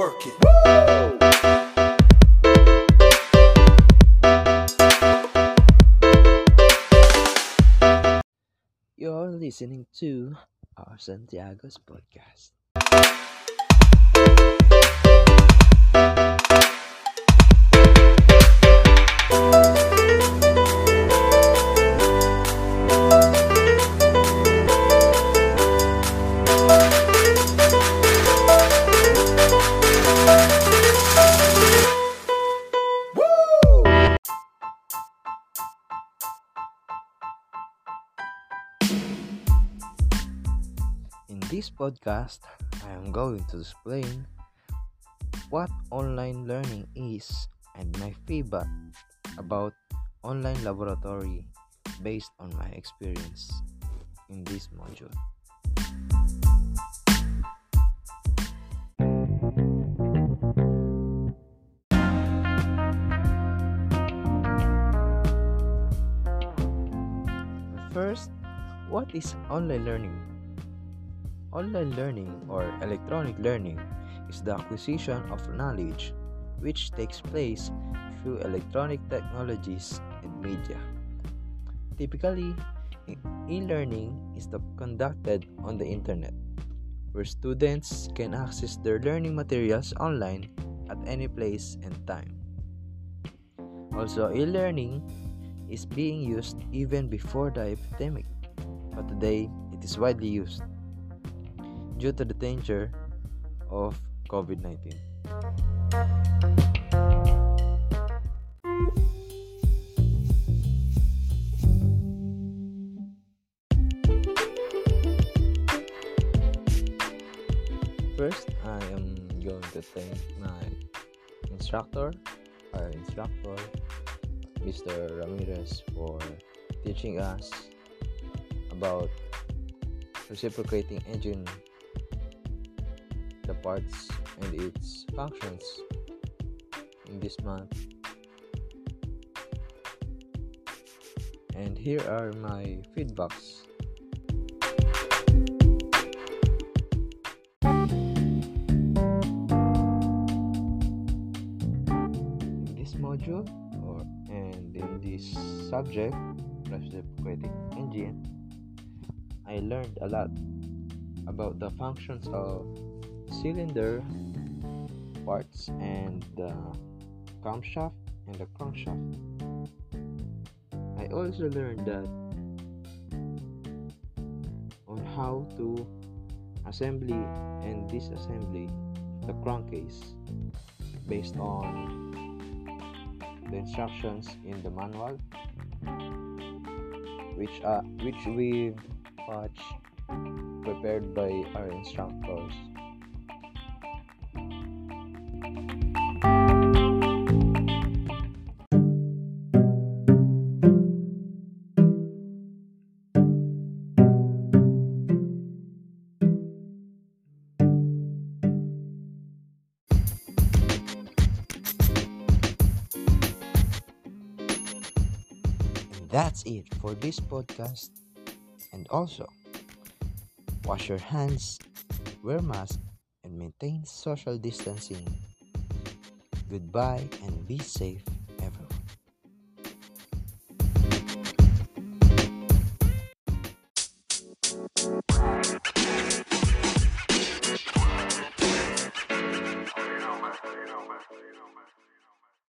Work it. You're listening to our Santiago's podcast. This podcast, I am going to explain what online learning is and my feedback about online laboratory based on my experience in this module. First, what is online learning? Online learning or electronic learning is the acquisition of knowledge which takes place through electronic technologies and media. Typically, e learning is conducted on the internet where students can access their learning materials online at any place and time. Also, e learning is being used even before the epidemic, but today it is widely used due to the danger of COVID 19. First, I am going to thank my instructor, our instructor, Mr. Ramirez, for teaching us about reciprocating engine the parts and its functions in this month. And here are my feedbacks. In this module or and in this subject, reciprocating engine, I learned a lot about the functions of cylinder parts and the camshaft and the crankshaft. I also learned that on how to assembly and disassembly the crankcase based on the instructions in the manual which uh, which we've watched prepared by our instructors that's it for this podcast. And also, wash your hands, wear mask, and maintain social distancing. Goodbye and be safe,